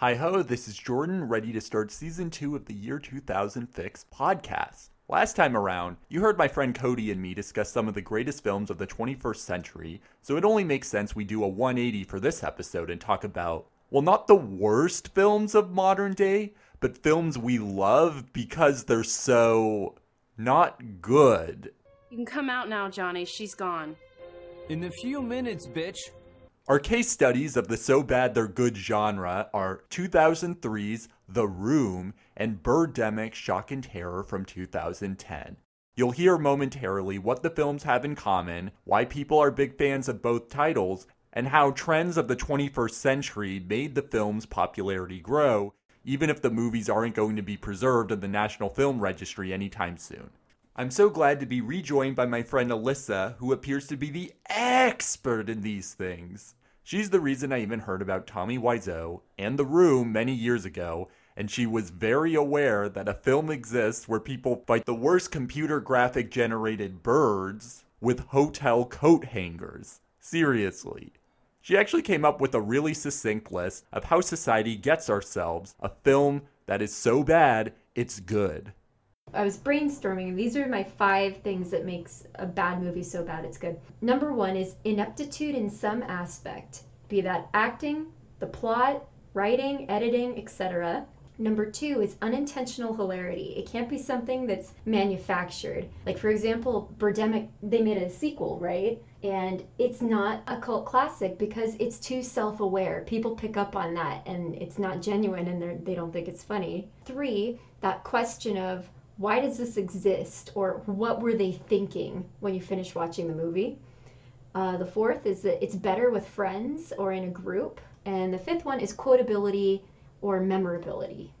Hi ho, this is Jordan, ready to start season two of the Year 2000 Fix podcast. Last time around, you heard my friend Cody and me discuss some of the greatest films of the 21st century, so it only makes sense we do a 180 for this episode and talk about, well, not the worst films of modern day, but films we love because they're so not good. You can come out now, Johnny. She's gone. In a few minutes, bitch. Our case studies of the so bad they're good genre are 2003's The Room and Birdemic Shock and Terror from 2010. You'll hear momentarily what the films have in common, why people are big fans of both titles, and how trends of the 21st century made the film's popularity grow, even if the movies aren't going to be preserved in the National Film Registry anytime soon. I'm so glad to be rejoined by my friend Alyssa, who appears to be the expert in these things. She's the reason I even heard about Tommy Wiseau and The Room many years ago, and she was very aware that a film exists where people fight the worst computer graphic generated birds with hotel coat hangers. Seriously. She actually came up with a really succinct list of how society gets ourselves a film that is so bad it's good. I was brainstorming. These are my five things that makes a bad movie so bad it's good. Number one is ineptitude in some aspect, be that acting, the plot, writing, editing, etc. Number two is unintentional hilarity. It can't be something that's manufactured. Like, for example, Birdemic, they made a sequel, right? And it's not a cult classic because it's too self aware. People pick up on that and it's not genuine and they don't think it's funny. Three, that question of why does this exist or what were they thinking when you finish watching the movie? Uh, the fourth is that it's better with friends or in a group and the fifth one is quotability or memorability.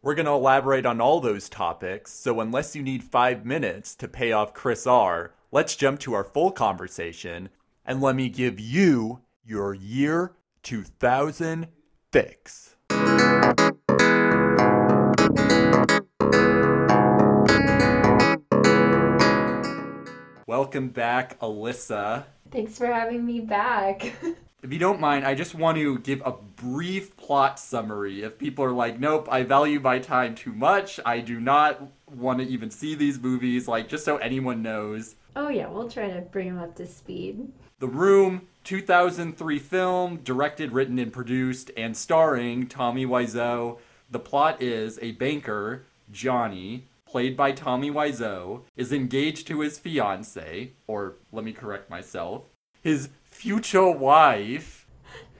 We're going to elaborate on all those topics so unless you need five minutes to pay off chris r let's jump to our full conversation and let me give you your year 2000 fix Welcome back, Alyssa. Thanks for having me back. if you don't mind, I just want to give a brief plot summary. If people are like, nope, I value my time too much, I do not want to even see these movies, like, just so anyone knows. Oh, yeah, we'll try to bring them up to speed. The Room, 2003 film, directed, written, and produced, and starring Tommy Wiseau. The plot is a banker, Johnny, played by Tommy Wiseau, is engaged to his fiance, or let me correct myself, his future wife,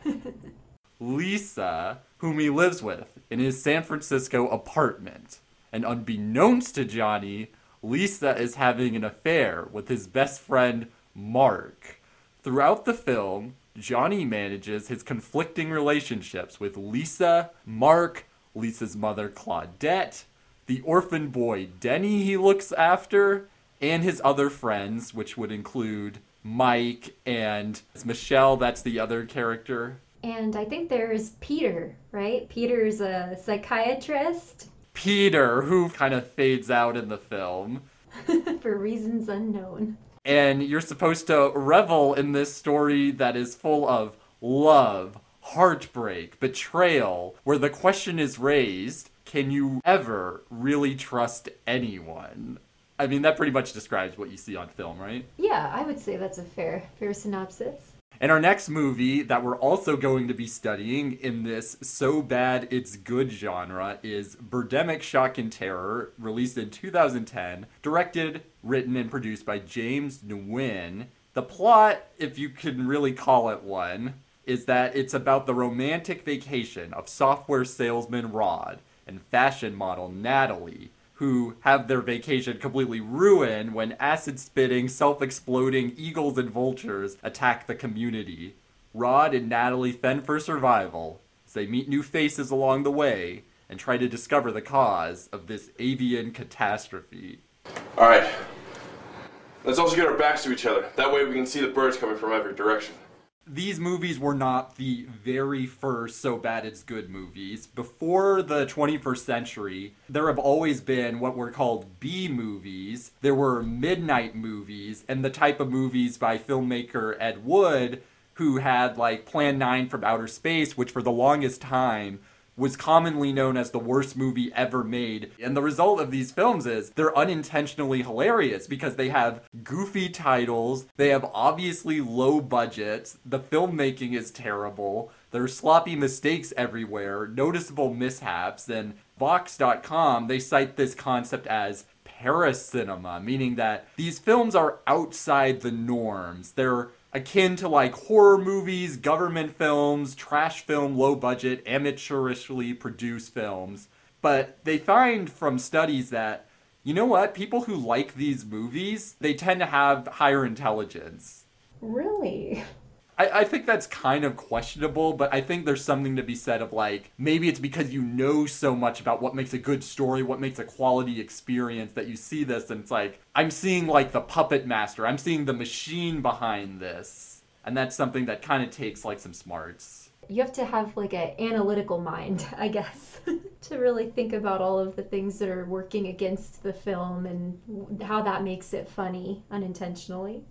Lisa, whom he lives with in his San Francisco apartment. And unbeknownst to Johnny, Lisa is having an affair with his best friend, Mark. Throughout the film, Johnny manages his conflicting relationships with Lisa, Mark, Lisa's mother, Claudette, the orphan boy Denny he looks after, and his other friends, which would include Mike and Michelle, that's the other character. And I think there's Peter, right? Peter's a psychiatrist. Peter, who kind of fades out in the film. For reasons unknown. And you're supposed to revel in this story that is full of love, heartbreak, betrayal, where the question is raised can you ever really trust anyone? I mean, that pretty much describes what you see on film, right? Yeah, I would say that's a fair fair synopsis. And our next movie that we're also going to be studying in this so bad it's good genre is Birdemic Shock and Terror, released in 2010, directed, written, and produced by James Nguyen. The plot, if you can really call it one, is that it's about the romantic vacation of software salesman Rod and fashion model Natalie, who have their vacation completely ruined when acid spitting, self exploding eagles and vultures attack the community. Rod and Natalie fend for survival as they meet new faces along the way and try to discover the cause of this avian catastrophe. Alright. Let's also get our backs to each other. That way we can see the birds coming from every direction these movies were not the very first so bad it's good movies. Before the 21st century, there have always been what were called B movies. There were midnight movies and the type of movies by filmmaker Ed Wood who had like Plan 9 from Outer Space, which for the longest time was commonly known as the worst movie ever made. And the result of these films is they're unintentionally hilarious because they have goofy titles, they have obviously low budgets, the filmmaking is terrible, there's sloppy mistakes everywhere, noticeable mishaps, and Vox.com, they cite this concept as paracinema, meaning that these films are outside the norms. They're akin to like horror movies, government films, trash film, low budget, amateurishly produced films. But they find from studies that, you know what, people who like these movies, they tend to have higher intelligence. Really? I, I think that's kind of questionable, but I think there's something to be said of like maybe it's because you know so much about what makes a good story, what makes a quality experience that you see this and it's like I'm seeing like the puppet master, I'm seeing the machine behind this. And that's something that kind of takes like some smarts. You have to have like an analytical mind, I guess, to really think about all of the things that are working against the film and how that makes it funny unintentionally.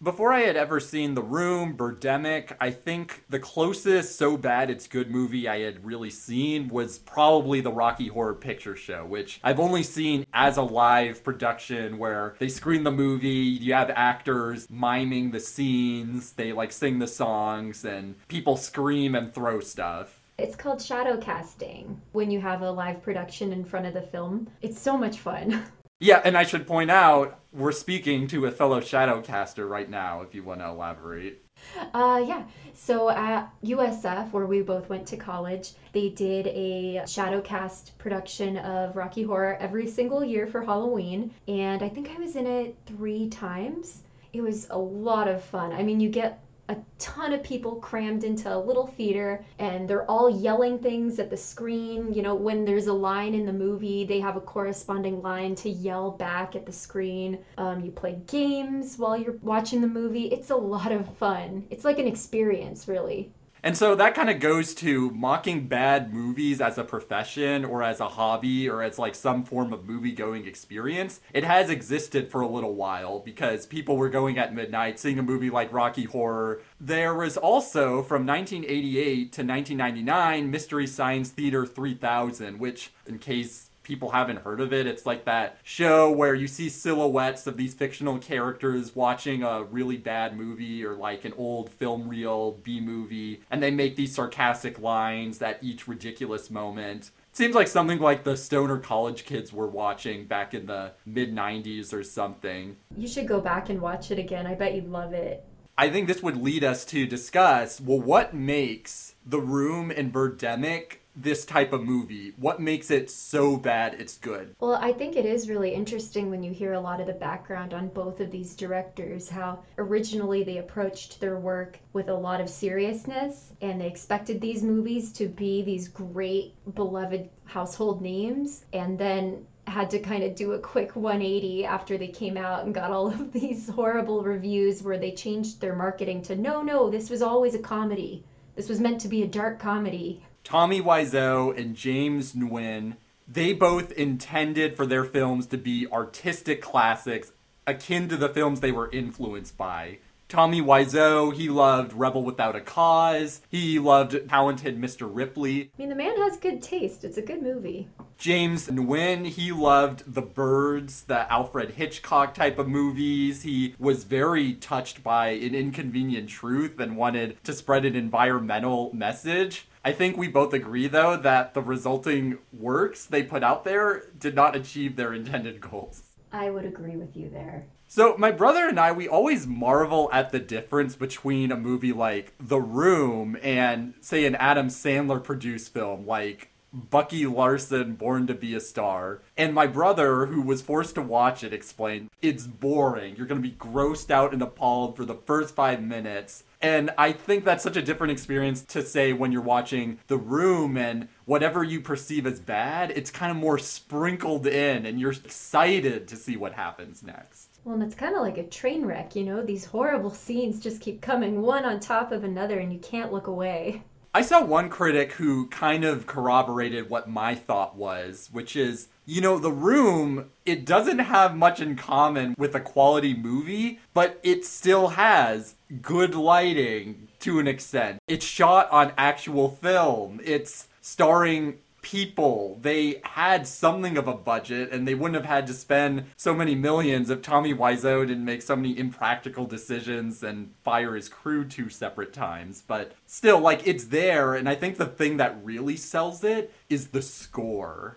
Before I had ever seen The Room, Birdemic, I think the closest so bad it's good movie I had really seen was probably the Rocky Horror Picture Show, which I've only seen as a live production where they screen the movie, you have actors miming the scenes, they like sing the songs, and people scream and throw stuff. It's called shadow casting when you have a live production in front of the film. It's so much fun. Yeah, and I should point out we're speaking to a fellow shadowcaster right now. If you want to elaborate. Uh, yeah. So at USF, where we both went to college, they did a shadowcast production of Rocky Horror every single year for Halloween, and I think I was in it three times. It was a lot of fun. I mean, you get a ton of people crammed into a little theater and they're all yelling things at the screen. You know, when there's a line in the movie, they have a corresponding line to yell back at the screen. Um, you play games while you're watching the movie. It's a lot of fun. It's like an experience, really. And so that kind of goes to mocking bad movies as a profession or as a hobby or as like some form of movie going experience. It has existed for a little while because people were going at midnight seeing a movie like Rocky Horror. There was also from 1988 to 1999 Mystery Science Theater 3000, which, in case people haven't heard of it. It's like that show where you see silhouettes of these fictional characters watching a really bad movie or like an old film reel B movie, and they make these sarcastic lines at each ridiculous moment. Seems like something like the stoner college kids were watching back in the mid 90s or something. You should go back and watch it again. I bet you'd love it. I think this would lead us to discuss well, what makes The Room and Birdemic this type of movie? What makes it so bad it's good? Well, I think it is really interesting when you hear a lot of the background on both of these directors, how originally they approached their work with a lot of seriousness and they expected these movies to be these great, beloved household names, and then had to kind of do a quick 180 after they came out and got all of these horrible reviews where they changed their marketing to no, no, this was always a comedy. This was meant to be a dark comedy. Tommy Wiseau and James Nguyen, they both intended for their films to be artistic classics akin to the films they were influenced by. Tommy Wiseau, he loved Rebel Without a Cause. He loved Talented Mr. Ripley. I mean, the man has good taste. It's a good movie. James Nguyen, he loved The Birds, the Alfred Hitchcock type of movies. He was very touched by An Inconvenient Truth and wanted to spread an environmental message. I think we both agree, though, that the resulting works they put out there did not achieve their intended goals. I would agree with you there. So, my brother and I, we always marvel at the difference between a movie like The Room and, say, an Adam Sandler produced film like Bucky Larson Born to Be a Star. And my brother, who was forced to watch it, explained it's boring. You're going to be grossed out and appalled for the first five minutes. And I think that's such a different experience to say when you're watching The Room and whatever you perceive as bad, it's kind of more sprinkled in and you're excited to see what happens next. Well, and it's kind of like a train wreck, you know? These horrible scenes just keep coming one on top of another and you can't look away. I saw one critic who kind of corroborated what my thought was, which is, you know, The Room, it doesn't have much in common with a quality movie, but it still has good lighting to an extent. It's shot on actual film. It's starring people. They had something of a budget and they wouldn't have had to spend so many millions if Tommy Wiseau didn't make so many impractical decisions and fire his crew two separate times. But still, like, it's there, and I think the thing that really sells it is the score.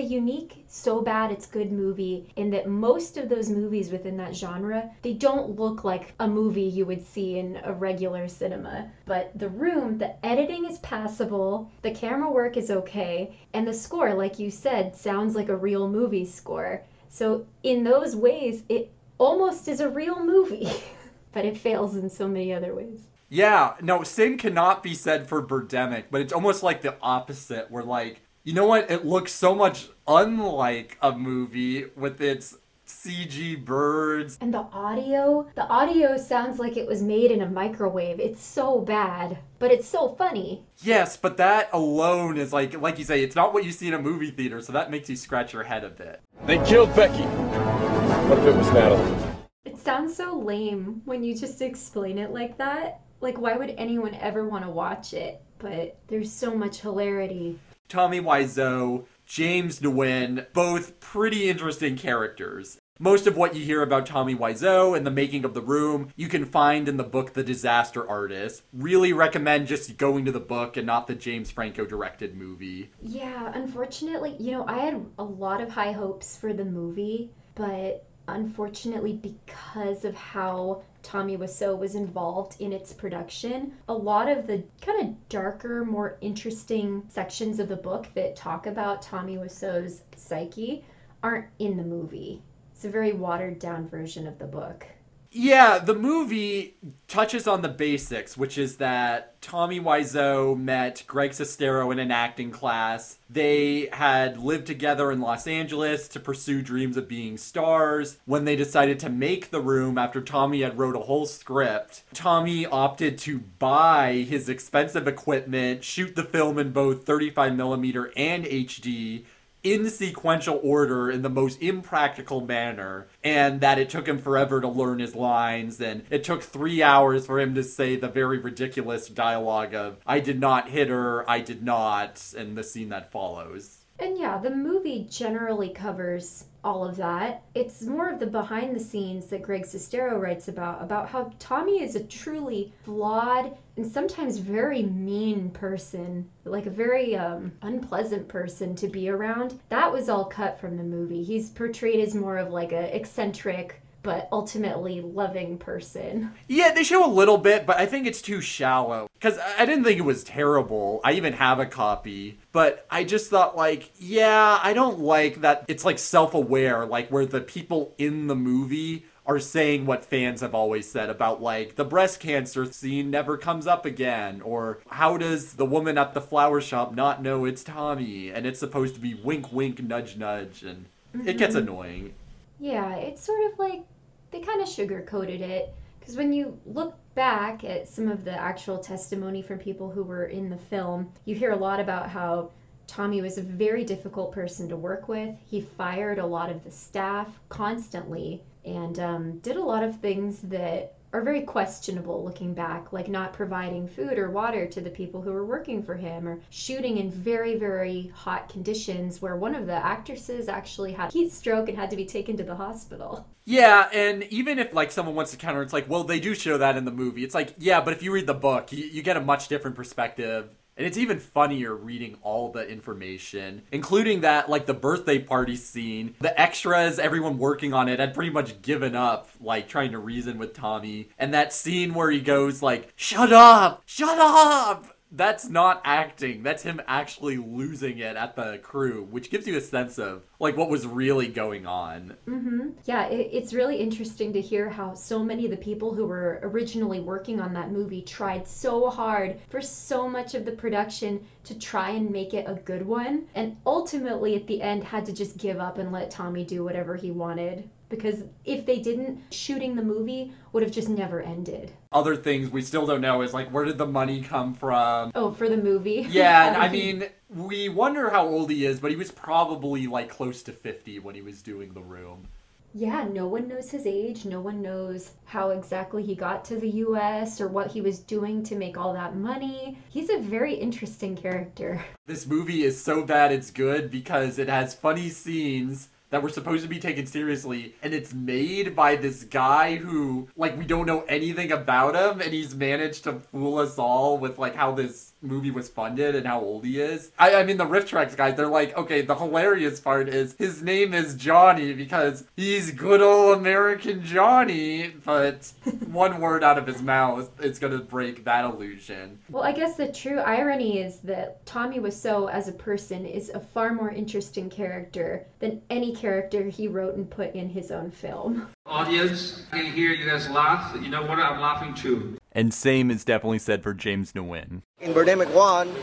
A unique, so bad it's good movie in that most of those movies within that genre, they don't look like a movie you would see in a regular cinema. But The Room, the editing is passable, the camera work is okay, and the score, like you said, sounds like a real movie score. So in those ways, it almost is a real movie, but it fails in so many other ways. Yeah, no, same cannot be said for Birdemic, but it's almost like the opposite, where like you know what? It looks so much unlike a movie with its CG birds. And the audio, the audio sounds like it was made in a microwave. It's so bad, but it's so funny. Yes, but that alone is like like you say, it's not what you see in a movie theater, so that makes you scratch your head a bit. They killed Becky. What if it was Natalie? It sounds so lame when you just explain it like that. Like why would anyone ever want to watch it? But there's so much hilarity. Tommy Wiseau, James Nguyen, both pretty interesting characters. Most of what you hear about Tommy Wiseau and the making of The Room, you can find in the book The Disaster Artist. Really recommend just going to the book and not the James Franco directed movie. Yeah, unfortunately, you know, I had a lot of high hopes for the movie, but unfortunately, because of how Tommy Wiseau was involved in its production, a lot of the kind of darker, more interesting sections of the book that talk about Tommy Wiseau's psyche aren't in the movie. It's a very watered down version of the book. Yeah, the movie touches on the basics, which is that Tommy Wiseau met Greg Sestero in an acting class. They had lived together in Los Angeles to pursue dreams of being stars. When they decided to make The Room after Tommy had wrote a whole script, Tommy opted to buy his expensive equipment, shoot the film in both 35mm and HD, in sequential order in the most impractical manner, and that it took him forever to learn his lines, and it took three hours for him to say the very ridiculous dialogue of, I did not hit her, I did not, and the scene that follows. And yeah, the movie generally covers all of that. It's more of the behind the scenes that Greg Sestero writes about, about how Tommy is a truly flawed and sometimes very mean person, like a very um, unpleasant person to be around. That was all cut from the movie. He's portrayed as more of like a eccentric but ultimately loving person. Yeah, they show a little bit, but I think it's too shallow. Because I didn't think it was terrible. I even have a copy. But I just thought, like, yeah, I don't like that it's like self aware, like where the people in the movie are saying what fans have always said about like the breast cancer scene never comes up again or how does the woman at the flower shop not know it's Tommy and it's supposed to be wink wink nudge nudge and it gets mm-hmm. annoying. Yeah, it's sort of like they kind of sugar coated it because when you look back at some of the actual testimony from people who were in the film, you hear a lot about how Tommy was a very difficult person to work with. He fired a lot of the staff constantly and um, did a lot of things that are very questionable looking back, like not providing food or water to the people who were working for him, or shooting in very, very hot conditions where one of the actresses actually had heat stroke and had to be taken to the hospital. Yeah, and even if like someone wants to counter, it's like, well, they do show that in the movie. It's like, yeah, but if you read the book, you, you get a much different perspective. And it's even funnier reading all the information, including that, like, the birthday party scene. The extras, everyone working on it, had pretty much given up, like, trying to reason with Tommy. And that scene where he goes, like, shut up! Shut up! That's not acting. That's him actually losing it at the crew, which gives you a sense of, like, what was really going on. Mm-hmm. Yeah, it, it's really interesting to hear how so many of the people who were originally working on that movie tried so hard for so much of the production to try and make it a good one, and ultimately at the end had to just give up and let Tommy do whatever he wanted. Because if they didn't, shooting the movie would have just never ended. Other things we still don't know is, like, where did the money come from? Oh, for the movie? Yeah, and I mean, We wonder how old he is, but he was probably like close to 50 when he was doing The Room. Yeah, no one knows his age. No one knows how exactly he got to the US or what he was doing to make all that money. He's a very interesting character. This movie is so bad it's good because it has funny scenes that were supposed to be taken seriously and it's made by this guy who like we don't know anything about him and he's managed to fool us all with like how this movie was funded and how old he is i, I mean the RiffTrax guys they're like okay the hilarious part is his name is johnny because he's good old american johnny but one word out of his mouth is gonna break that illusion Well, I guess the true irony is that Tommy Wiseau as a person is a far more interesting character than any character he wrote and put in his own film. Audience, I can hear you guys laugh. You know what? I'm laughing too. and same is definitely said for james nguyen In Birdemic 1,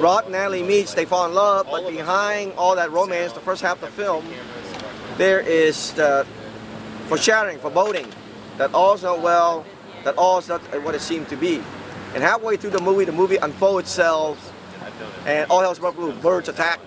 Rod and Natalie meets, they fall in love, but behind all that romance, the first half of the film, there is uh, the foreshadowing, foreboding, that all's not well, that all's not what it seemed to be. And halfway through the movie, the movie unfolds itself, and all hell's broken loose, birds attack,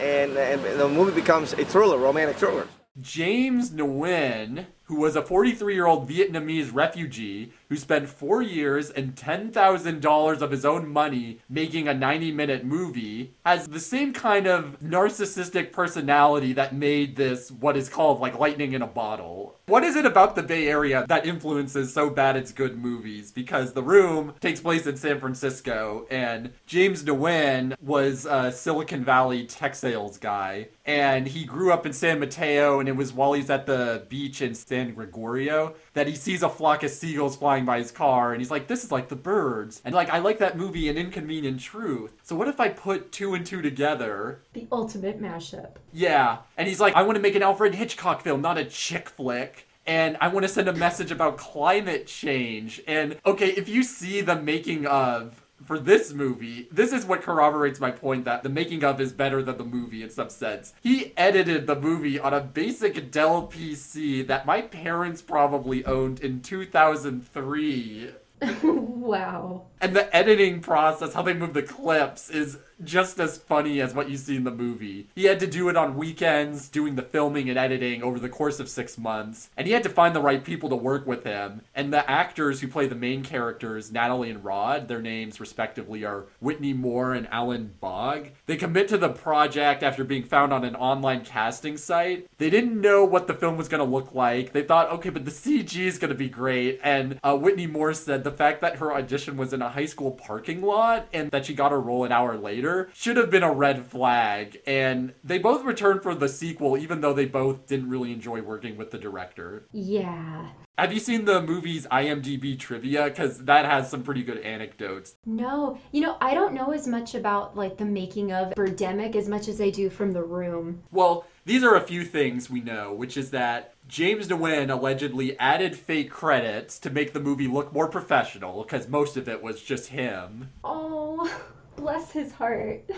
and, and the movie becomes a thriller, romantic thriller. James Nguyen, who was a 43 year old Vietnamese refugee who spent four years and $10,000 of his own money making a 90 minute movie, has the same kind of narcissistic personality that made this what is called like lightning in a bottle. What is it about the Bay Area that influences so bad it's good movies? Because The Room takes place in San Francisco, and James Nguyen was a Silicon Valley tech sales guy, and he grew up in San Mateo, and it was while he's at the beach in San Gregorio that he sees a flock of seagulls flying by his car, and he's like, "This is like the birds," and like I like that movie, An Inconvenient Truth. So what if I put two and two together? The ultimate mashup. Yeah. And he's like, I want to make an Alfred Hitchcock film, not a chick flick. And I want to send a message about climate change. And okay, if you see the making of for this movie, this is what corroborates my point that the making of is better than the movie in some sense. He edited the movie on a basic Dell PC that my parents probably owned in 2003. wow. And the editing process, how they move the clips, is just as funny as what you see in the movie. He had to do it on weekends, doing the filming and editing over the course of six months. And he had to find the right people to work with him. And the actors who play the main characters, Natalie and Rod, their names respectively are Whitney Moore and Alan Bagh. They commit to the project after being found on an online casting site. They didn't know what the film was going to look like. They thought, okay, but the CG is going to be great. And uh, Whitney Moore said the fact that her audition was in a high school parking lot and that she got her role an hour later should have been a red flag. And they both returned for the sequel, even though they both didn't really enjoy working with the director. Yeah. Have you seen the movie's IMDb trivia? Because that has some pretty good anecdotes. No, you know, I don't know as much about like the making of Birdemic as much as I do from The Room. Well, these are a few things we know, which is that James Nguyen allegedly added fake credits to make the movie look more professional, because most of it was just him. Oh, bless his heart.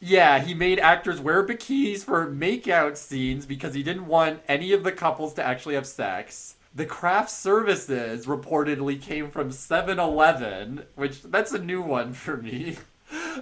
Yeah, he made actors wear bikinis for makeout scenes because he didn't want any of the couples to actually have sex. The craft services reportedly came from 7 Eleven, which that's a new one for me.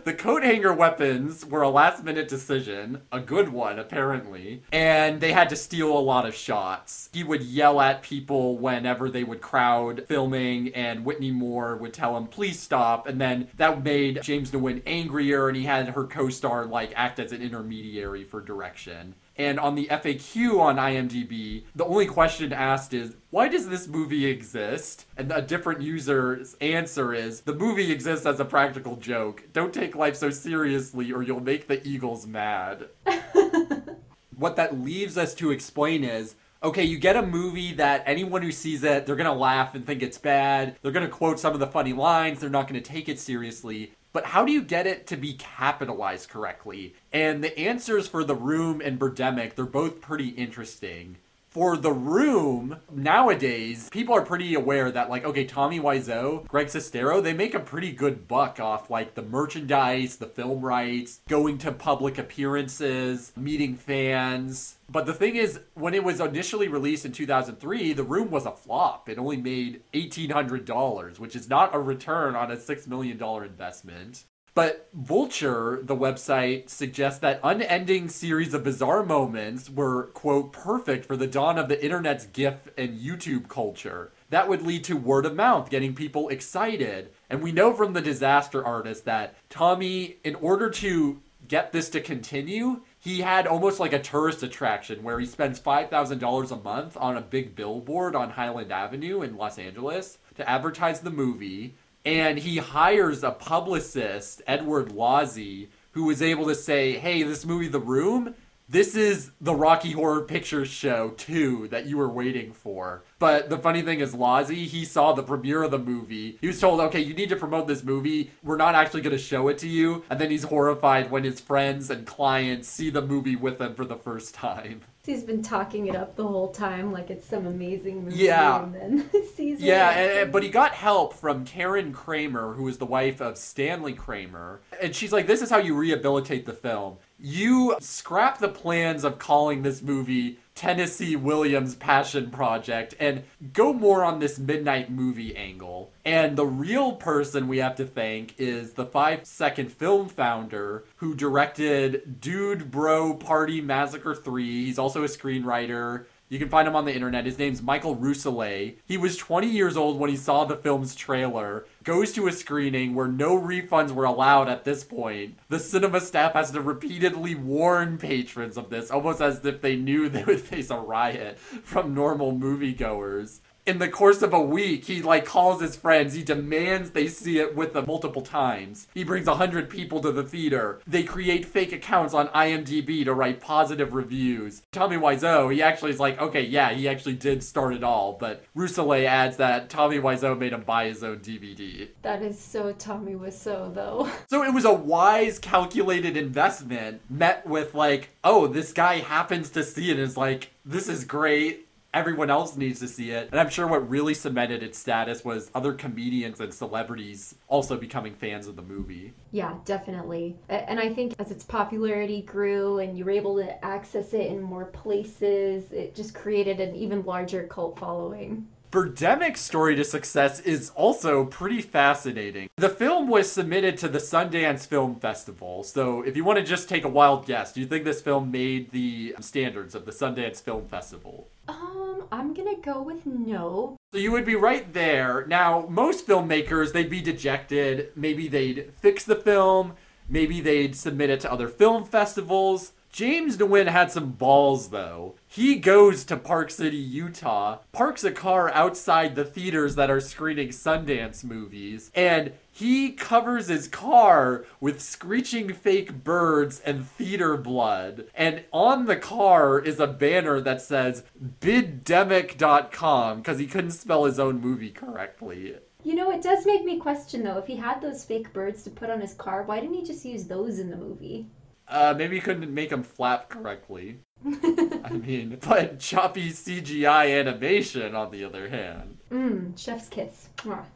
The coat hanger weapons were a last minute decision, a good one apparently, and they had to steal a lot of shots. He would yell at people whenever they would crowd filming, and Whitney Moore would tell him, please stop, and then that made James Nguyen angrier, and he had her co star like act as an intermediary for direction. And on the FAQ on IMDb, the only question asked is, why does this movie exist? And a different user's answer is, the movie exists as a practical joke. Don't take life so seriously or you'll make the Eagles mad. what that leaves us to explain is, okay, you get a movie that anyone who sees it, they're gonna laugh and think it's bad. They're gonna quote some of the funny lines. They're not gonna take it seriously. But how do you get it to be capitalized correctly? And the answers for The Room and Birdemic, they're both pretty interesting. For The Room, nowadays, people are pretty aware that, like, okay, Tommy Wiseau, Greg Sestero, they make a pretty good buck off, like, the merchandise, the film rights, going to public appearances, meeting fans. But the thing is, when it was initially released in 2003, The Room was a flop. It only made $1,800, which is not a return on a $6 million investment. But Vulture, the website, suggests that unending series of bizarre moments were, quote, perfect for the dawn of the internet's GIF and YouTube culture. That would lead to word of mouth, getting people excited. And we know from the disaster artist that Tommy, in order to get this to continue, he had almost like a tourist attraction where he spends $5,000 a month on a big billboard on Highland Avenue in Los Angeles to advertise the movie. And he hires a publicist, Edward Lozzi, who was able to say, hey, this movie, The Room, this is the Rocky Horror Picture Show 2 that you were waiting for. But the funny thing is, Lawsey, he saw the premiere of the movie. He was told, okay, you need to promote this movie. We're not actually going to show it to you. And then he's horrified when his friends and clients see the movie with him for the first time. He's been talking it up the whole time like it's some amazing movie. Yeah. And then sees. Yeah, and, and- but he got help from Karen Kramer, who is the wife of Stanley Kramer. And she's like, this is how you rehabilitate the film. You scrap the plans of calling this movie Tennessee Williams Passion Project and go more on this midnight movie angle. And the real person we have to thank is the five second film founder who directed Dude Bro Party Massacre 3. He's also a screenwriter. You can find him on the internet. His name's Michael Rousselet. He was 20 years old when he saw the film's trailer, goes to a screening where no refunds were allowed at this point. The cinema staff has to repeatedly warn patrons of this, almost as if they knew they would face a riot from normal moviegoers. In the course of a week, he like calls his friends. He demands they see it with them multiple times. He brings a hundred people to the theater. They create fake accounts on IMDb to write positive reviews. Tommy Wiseau, he actually is like, okay, yeah, he actually did start it all. But Rousselet adds that Tommy Wiseau made him buy his own DVD. That is so Tommy Wiseau, though. So it was a wise, calculated investment met with like, oh, this guy happens to see it and is like, this is great. Everyone else needs to see it. And I'm sure what really cemented its status was other comedians and celebrities also becoming fans of the movie. Yeah, definitely. And I think as its popularity grew and you were able to access it in more places, it just created an even larger cult following. Birdemic's story to success is also pretty fascinating. The film was submitted to the Sundance Film Festival, so if you want to just take a wild guess, do you think this film made the standards of the Sundance Film Festival? Um, I'm gonna go with no. So you would be right there. Now, most filmmakers, they'd be dejected. Maybe they'd fix the film. Maybe they'd submit it to other film festivals. James Nguyen had some balls, though. He goes to Park City, Utah, parks a car outside the theaters that are screening Sundance movies, and he covers his car with screeching fake birds and theater blood. And on the car is a banner that says biddemic.com because he couldn't spell his own movie correctly. You know, it does make me question though, if he had those fake birds to put on his car, why didn't he just use those in the movie? Uh, maybe he couldn't make him flap correctly. I mean, but choppy CGI animation, on the other hand. Mmm, chef's kiss.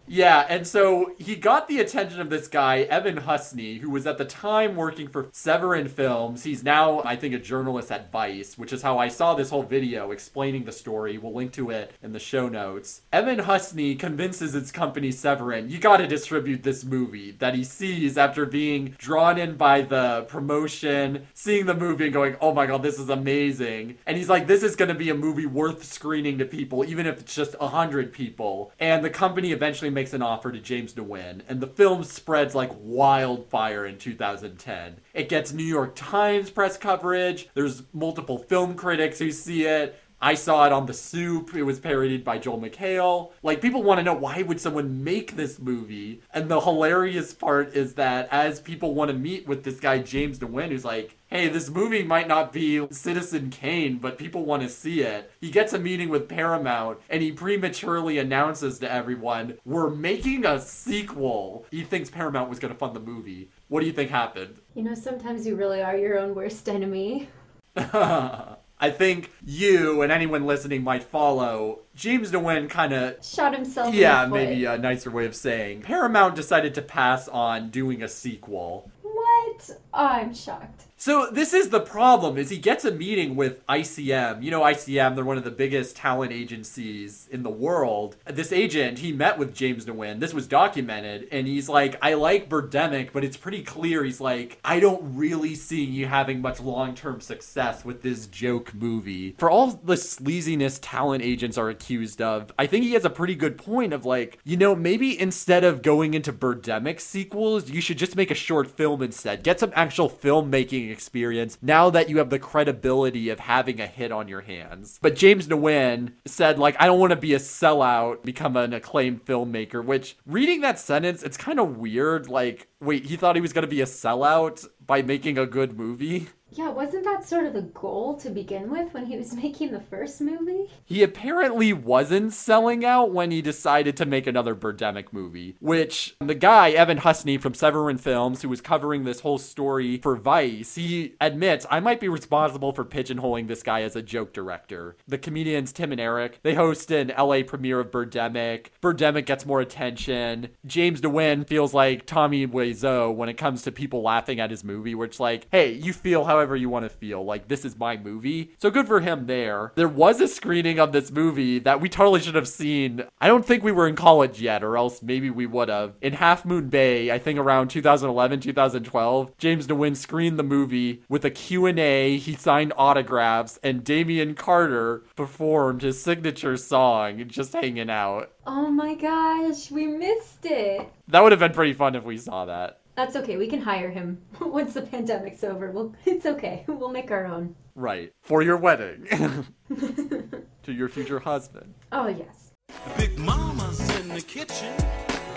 Yeah, and so he got the attention of this guy, Evan Husney, who was at the time working for Severin Films. He's now, I think, a journalist at Vice, which is how I saw this whole video explaining the story. We'll link to it in the show notes. Evan Husney convinces his company, Severin, you gotta distribute this movie that he sees after being drawn in by the promotion, seeing the movie and going, oh my god, this is amazing. And he's like, this is gonna be a movie worth screening to people, even if it's just a hundred people. And the company eventually makes an offer to James Nguyen, and the film spreads like wildfire in 2010. It gets New York Times press coverage, there's multiple film critics who see it. I saw it on The Soup. It was parodied by Joel McHale. Like, people want to know why would someone make this movie? And the hilarious part is that as people want to meet with this guy, James Nguyen, who's like, hey, this movie might not be Citizen Kane, but people want to see it. He gets a meeting with Paramount and he prematurely announces to everyone, we're making a sequel. He thinks Paramount was going to fund the movie. What do you think happened? You know, sometimes you really are your own worst enemy. I think you and anyone listening might follow. James Nguyen kind of Shot himself. yeah, in the foot. maybe a nicer way of saying. Paramount decided to pass on doing a sequel. What? I'm shocked. So this is the problem is he gets a meeting with ICM. You know ICM, they're one of the biggest talent agencies in the world. This agent, he met with James Nguyen. This was documented and he's like, "I like Birdemic, but it's pretty clear he's like, I don't really see you having much long-term success with this joke movie." For all the sleaziness talent agents are accused of, I think he has a pretty good point of like, you know, maybe instead of going into Birdemic sequels, you should just make a short film instead. Get some actual filmmaking experience now that you have the credibility of having a hit on your hands. But James Nguyen said, like, I don't want to be a sellout, become an acclaimed filmmaker, which reading that sentence, it's kind of weird. Like, wait, he thought he was going to be a sellout by making a good movie? Yeah, wasn't that sort of the goal to begin with when he was making the first movie? He apparently wasn't selling out when he decided to make another Birdemic movie, which the guy, Evan Husney from Severin Films, who was covering this whole story for Vice, he admits, I might be responsible for pigeonholing this guy as a joke director. The comedians Tim and Eric, they host an LA premiere of Birdemic. Birdemic gets more attention. James Nguyen feels like Tommy Wiseau when it comes to people laughing at his movie, which like, hey, you feel however you want to feel. Like, this is my movie. So good for him there. There was a screening of this movie that we totally should have seen. I don't think we were in college yet, or else maybe we would have. In Half Moon Bay, I think around 2011, 2012, James Nguyen screened the movie with a Q&A. He signed autographs, and Damien Carter performed his signature song, just hanging out. Oh my gosh, we missed it. That would have been pretty fun if we saw that. That's okay. We can hire him once the pandemic's over. Well, it's okay. We'll make our own. Right. For your wedding. to your future husband. Oh, yes. Big Mama's in the kitchen,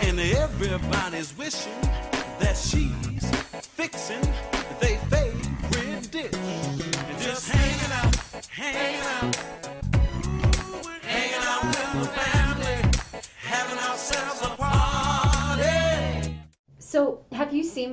and everybody's wishing that she's fixing their favorite dish. And just hanging out, hanging out,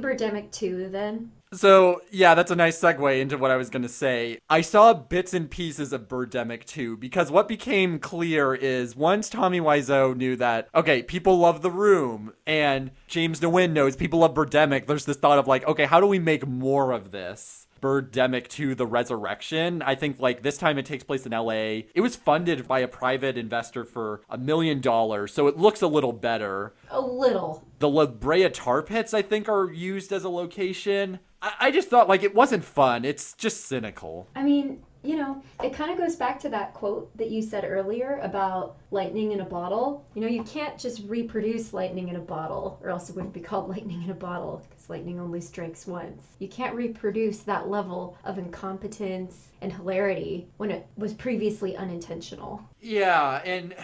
Birdemic 2 then? So, yeah, that's a nice segue into what I was going to say. I saw bits and pieces of Birdemic 2 because what became clear is once Tommy Wiseau knew that, okay, people love The Room, and James Nguyen knows people love Birdemic, there's this thought of like, okay, how do we make more of this? Birdemic 2 The Resurrection. I think like this time it takes place in LA. It was funded by a private investor for a million dollars, so it looks a little better. A little. The La Brea tar pits, I think, are used as a location. I, I just thought like it wasn't fun. It's just cynical. I mean, you know, it kind of goes back to that quote that you said earlier about lightning in a bottle. You know, you can't just reproduce lightning in a bottle, or else it wouldn't be called lightning in a bottle, because lightning only strikes once. You can't reproduce that level of incompetence and hilarity when it was previously unintentional. Yeah, and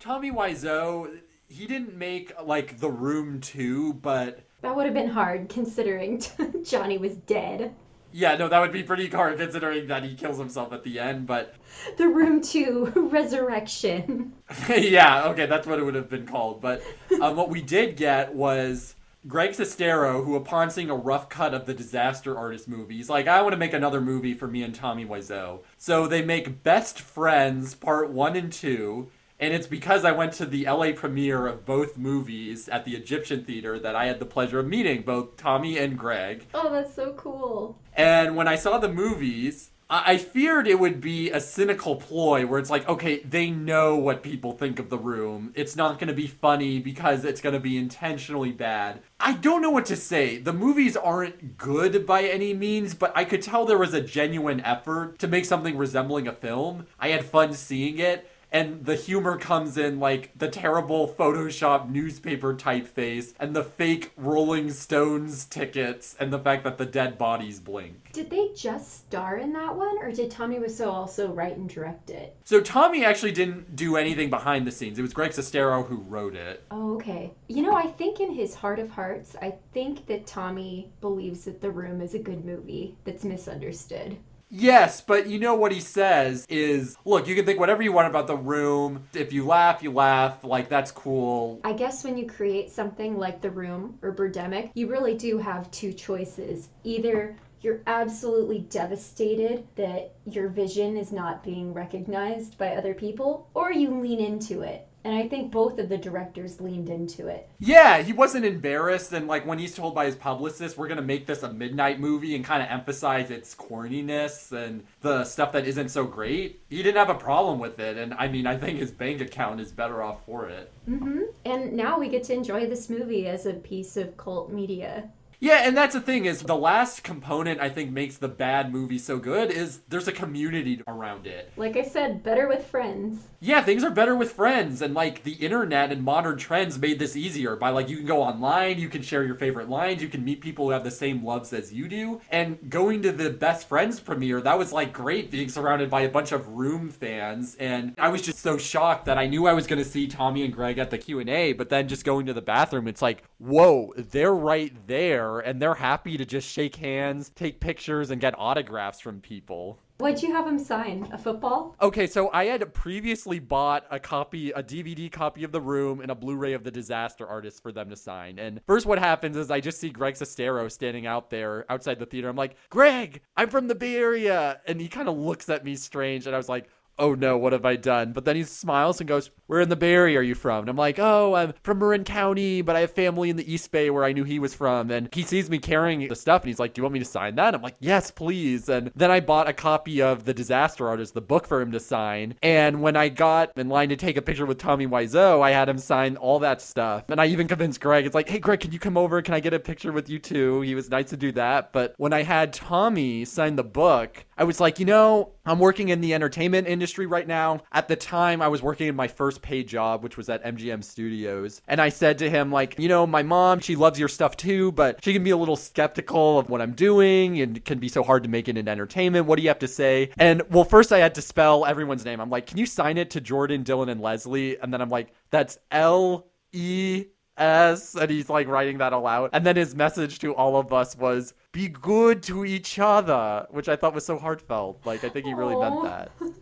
Tommy Wiseau, he didn't make like The Room 2, but That would have been hard considering Johnny was dead. Yeah, no, that would be pretty hard considering that he kills himself at the end, but The Room 2 Resurrection. yeah, okay, that's what it would have been called. But um, what we did get was Greg Sestero, who, upon seeing a rough cut of the Disaster Artist movie, he's like, I want to make another movie for me and Tommy Wiseau. So they make Best Friends Part 1 and 2. And it's because I went to the LA premiere of both movies at the Egyptian Theater that I had the pleasure of meeting both Tommy and Greg. Oh, that's so cool. And when I saw the movies, I feared it would be a cynical ploy where it's like, okay, they know what people think of the room. It's not going to be funny because it's going to be intentionally bad. I don't know what to say. The movies aren't good by any means, but I could tell there was a genuine effort to make something resembling a film. I had fun seeing it. And the humor comes in like the terrible Photoshop newspaper typeface and the fake Rolling Stones tickets and the fact that the dead bodies blink. Did they just star in that one, or did Tommy Wiseau also write and direct it? So Tommy actually didn't do anything behind the scenes. It was Greg Sestero who wrote it. Oh, okay. You know, I think in his heart of hearts, I think that Tommy believes that The Room is a good movie that's misunderstood. Yes, but you know what he says is, look, you can think whatever you want about the room. If you laugh, you laugh. Like that's cool. I guess when you create something like The Room or Birdemic, you really do have two choices. Either you're absolutely devastated that your vision is not being recognized by other people, or you lean into it. And I think both of the directors leaned into it. Yeah, he wasn't embarrassed, and like when he's told by his publicist, we're gonna make this a midnight movie and kind of emphasize its corniness and the stuff that isn't so great, he didn't have a problem with it. And I mean, I think his bank account is better off for it. hmm And now we get to enjoy this movie as a piece of cult media. Yeah, and that's the thing is the last component I think makes the bad movie so good is there's a community around it. Like I said, better with friends. Yeah, things are better with friends and like the internet and modern trends made this easier by like you can go online, you can share your favorite lines, you can meet people who have the same loves as you do. And going to the best friends premiere, that was like great being surrounded by a bunch of room fans and I was just so shocked that I knew I was going to see Tommy and Greg at the Q&A, but then just going to the bathroom it's like, "Whoa, they're right there and they're happy to just shake hands, take pictures and get autographs from people." What'd you have him sign? A football? Okay, so I had previously bought a copy, a DVD copy of The Room and a Blu-ray of The Disaster Artist for them to sign. And first what happens is I just see Greg Sestero standing out there outside the theater. I'm like, "Greg, I'm from the Bay Area." And he kind of looks at me strange and I was like, oh no, what have I done? But then he smiles and goes, Where in the Bay Area are you from? And I'm like, Oh, I'm from Marin County, but I have family in the East Bay where I knew he was from. And he sees me carrying the stuff and he's like, Do you want me to sign that? I'm like, Yes, please. And then I bought a copy of The Disaster Artist, the book for him to sign. And when I got in line to take a picture with Tommy Wiseau, I had him sign all that stuff. And I even convinced Greg, it's like, Hey, Greg, can you come over? Can I get a picture with you too? He was nice to do that. But when I had Tommy sign the book, I was like, you know, I'm working in the entertainment industry right now. At the time, I was working in my first paid job, which was at MGM Studios. And I said to him, like, you know, my mom, she loves your stuff too, but she can be a little skeptical of what I'm doing and it can be so hard to make it in entertainment. What do you have to say? And well, first I had to spell everyone's name. I'm like, can you sign it to Jordan, Dylan, and Leslie? And then I'm like, that's L E S. And he's like writing that aloud. And then his message to all of us was, be good to each other, which I thought was so heartfelt. Like, I think he really meant that.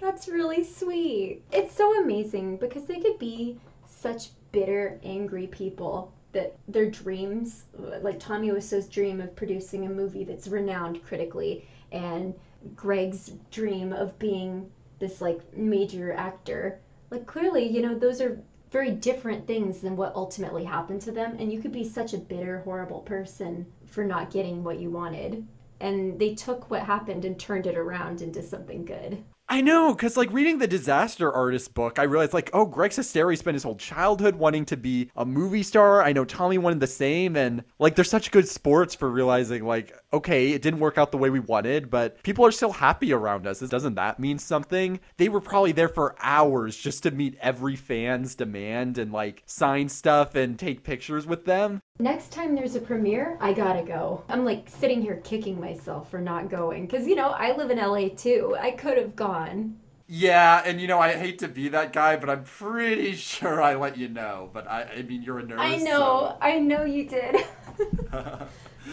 That's really sweet. It's so amazing because they could be such bitter, angry people that their dreams, like Tommy Wiseau's dream of producing a movie that's renowned critically, and Greg's dream of being this like major actor, like clearly, you know, those are very different things than what ultimately happened to them, and you could be such a bitter, horrible person for not getting what you wanted. And they took what happened and turned it around into something good. I know, because like reading the Disaster Artist book, I realized like, oh, Greg Sestero spent his whole childhood wanting to be a movie star. I know Tommy wanted the same, and like, they're such good sports for realizing like, okay, it didn't work out the way we wanted, but people are still happy around us. Doesn't that mean something? They were probably there for hours just to meet every fan's demand and like sign stuff and take pictures with them. Next time there's a premiere, I gotta go. I'm like sitting here kicking myself for not going. Because, you know, I live in LA too. I could have gone. Yeah, and you know, I hate to be that guy, but I'm pretty sure I let you know. But I, I mean, you're a nurse. I know. I know you did.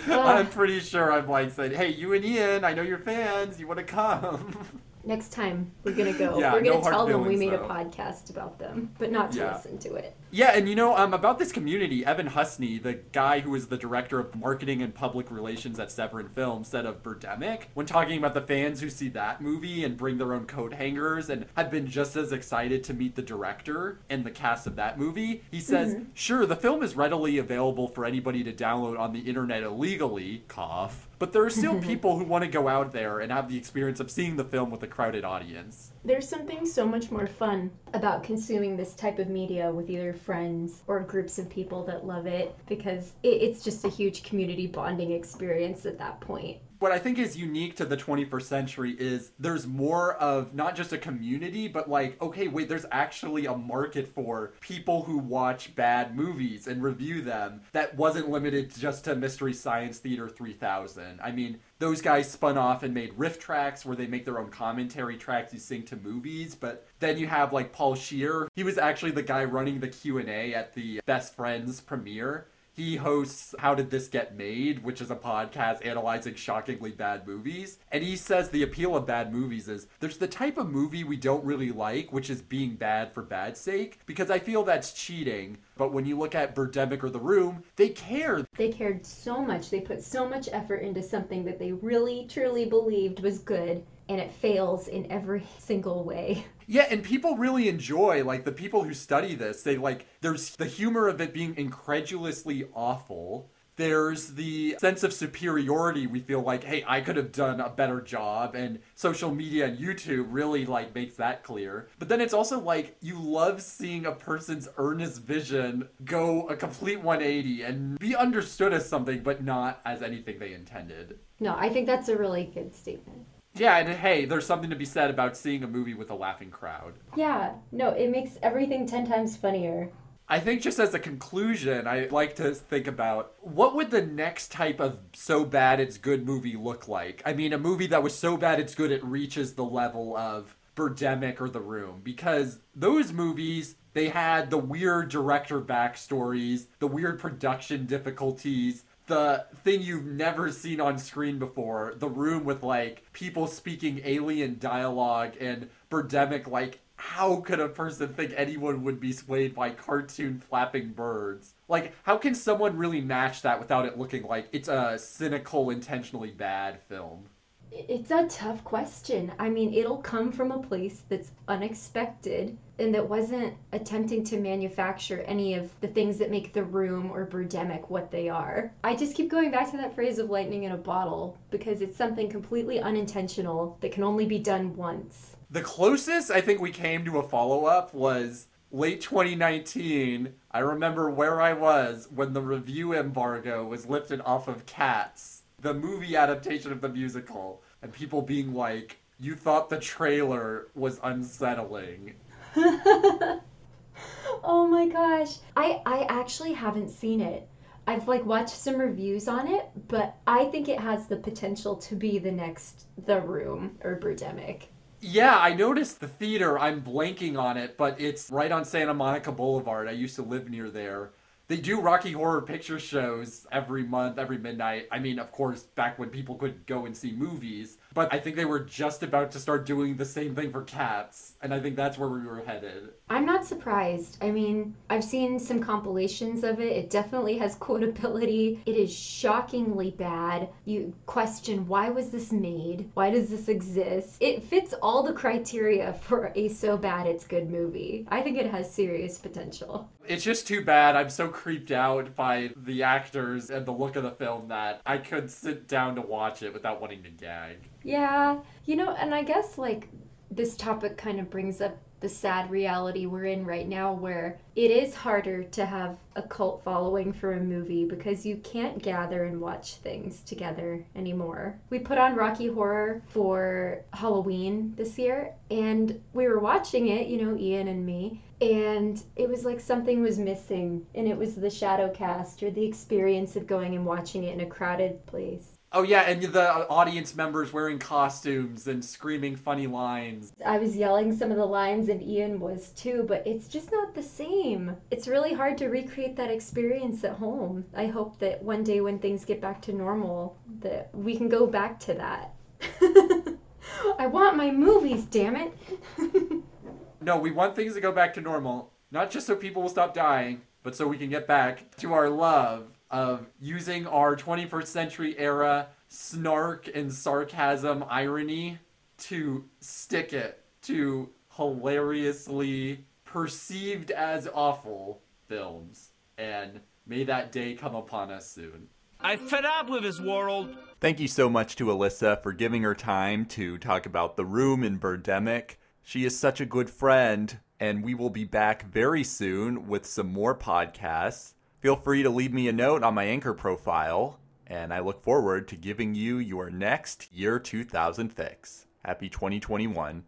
I'm pretty sure I'm like saying, hey, you and Ian, I know you're fans. You want to come? Next time we're gonna go. Yeah, we're gonna no tell them we made though. a podcast about them, but not to Yeah. listen to it. Yeah, and you know, um, about this community, Evan Husney, the guy who is the director of marketing and public relations at Severin Films, said of Birdemic, when talking about the fans who see that movie and bring their own coat hangers and have been just as excited to meet the director and the cast of that movie, he says, sure, the film is readily available for anybody to download on the internet illegally, cough, but there are still people who want to go out there and have the experience of seeing the film with a crowded audience. There's something so much more fun about consuming this type of media with either friends or groups of people that love it because it, it's just a huge community bonding experience at that point. what I think is unique to the 21st century is there's more of not just a community, but like, okay, wait, there's actually a market for people who watch bad movies and review them that wasn't limited just to Mystery Science Theater 3000. I mean, those guys spun off and made RiffTrax where they make their own commentary tracks you sing to movies but then you have like Paul Scheer. He was actually the guy running the q&a at the best friends premiere He hosts How Did This Get Made, which is a podcast analyzing shockingly bad movies. And he says the appeal of bad movies is there's the type of movie we don't really like, which is being bad for bad sake, because I feel that's cheating. But when you look at Birdemic or The Room, they cared. They cared so much. They put so much effort into something that they really, truly believed was good, and it fails in every single way. Yeah, and people really enjoy like the people who study this. They like there's the humor of it being incredulously awful. There's the sense of superiority we feel like, hey, I could have done a better job and social media and YouTube really like makes that clear. But then it's also like you love seeing a person's earnest vision go a complete 180 and be understood as something but not as anything they intended. No, I think that's a really good statement. Yeah, and hey, there's something to be said about seeing a movie with a laughing crowd. Yeah, no, it makes everything 10 times funnier. I think just as a conclusion, I like to think about what would the next type of so bad it's good movie look like? I mean, a movie that was so bad it's good it reaches the level of Birdemic or The Room because those movies they had the weird director backstories, the weird production difficulties, the thing you've never seen on screen before the room with like people speaking alien dialogue and birdemic like how could a person think anyone would be swayed by cartoon flapping birds? Like how can someone really match that without it looking like it's a cynical intentionally bad film it's a tough question. I mean, it'll come from a place that's unexpected and that wasn't attempting to manufacture any of the things that make the room or Birdemic what they are. I just keep going back to that phrase of lightning in a bottle because it's something completely unintentional that can only be done once. The closest I think we came to a follow up was late 2019. I remember where I was when the review embargo was lifted off of Cats the movie adaptation of the musical and people being like, you thought the trailer was unsettling. oh my gosh. I I actually haven't seen it. I've like watched some reviews on it, but I think it has the potential to be the next The Room or Birdemic. Yeah, I noticed the theater. I'm blanking on it, but it's right on Santa Monica Boulevard. I used to live near there they do Rocky Horror Picture shows every month, every midnight. I mean, of course, back when people could go and see movies, but I think they were just about to start doing the same thing for cats, and I think that's where we were headed. I'm not surprised. I mean, I've seen some compilations of it. It definitely has quotability. It is shockingly bad. You question why was this made? Why does this exist? It fits all the criteria for a so bad it's good movie. I think it has serious potential. It's just too bad. I'm so creeped out by the actors and the look of the film that I could sit down to watch it without wanting to gag. Yeah, you know, and I guess like this topic kind of brings up the sad reality we're in right now where it is harder to have a cult following for a movie because you can't gather and watch things together anymore. We put on Rocky Horror for Halloween this year and we were watching it, you know, Ian and me, and it was like something was missing and it was the shadow cast or the experience of going and watching it in a crowded place. Oh yeah, and the audience members wearing costumes and screaming funny lines. I was yelling some of the lines and Ian was too, but it's just not the same. It's really hard to recreate that experience at home. I hope that one day when things get back to normal that we can go back to that. I want my movies, damn it. no, we want things to go back to normal, not just so people will stop dying, but so we can get back to our love of using our 21st century era snark and sarcasm irony to stick it to hilariously perceived as awful films. And may that day come upon us soon. I fed up with this world. Thank you so much to Alyssa for giving her time to talk about The Room in Birdemic. She is such a good friend, and we will be back very soon with some more podcasts feel free to leave me a note on my Anchor profile, and I look forward to giving you your next Year 2000 fix. Happy 2021.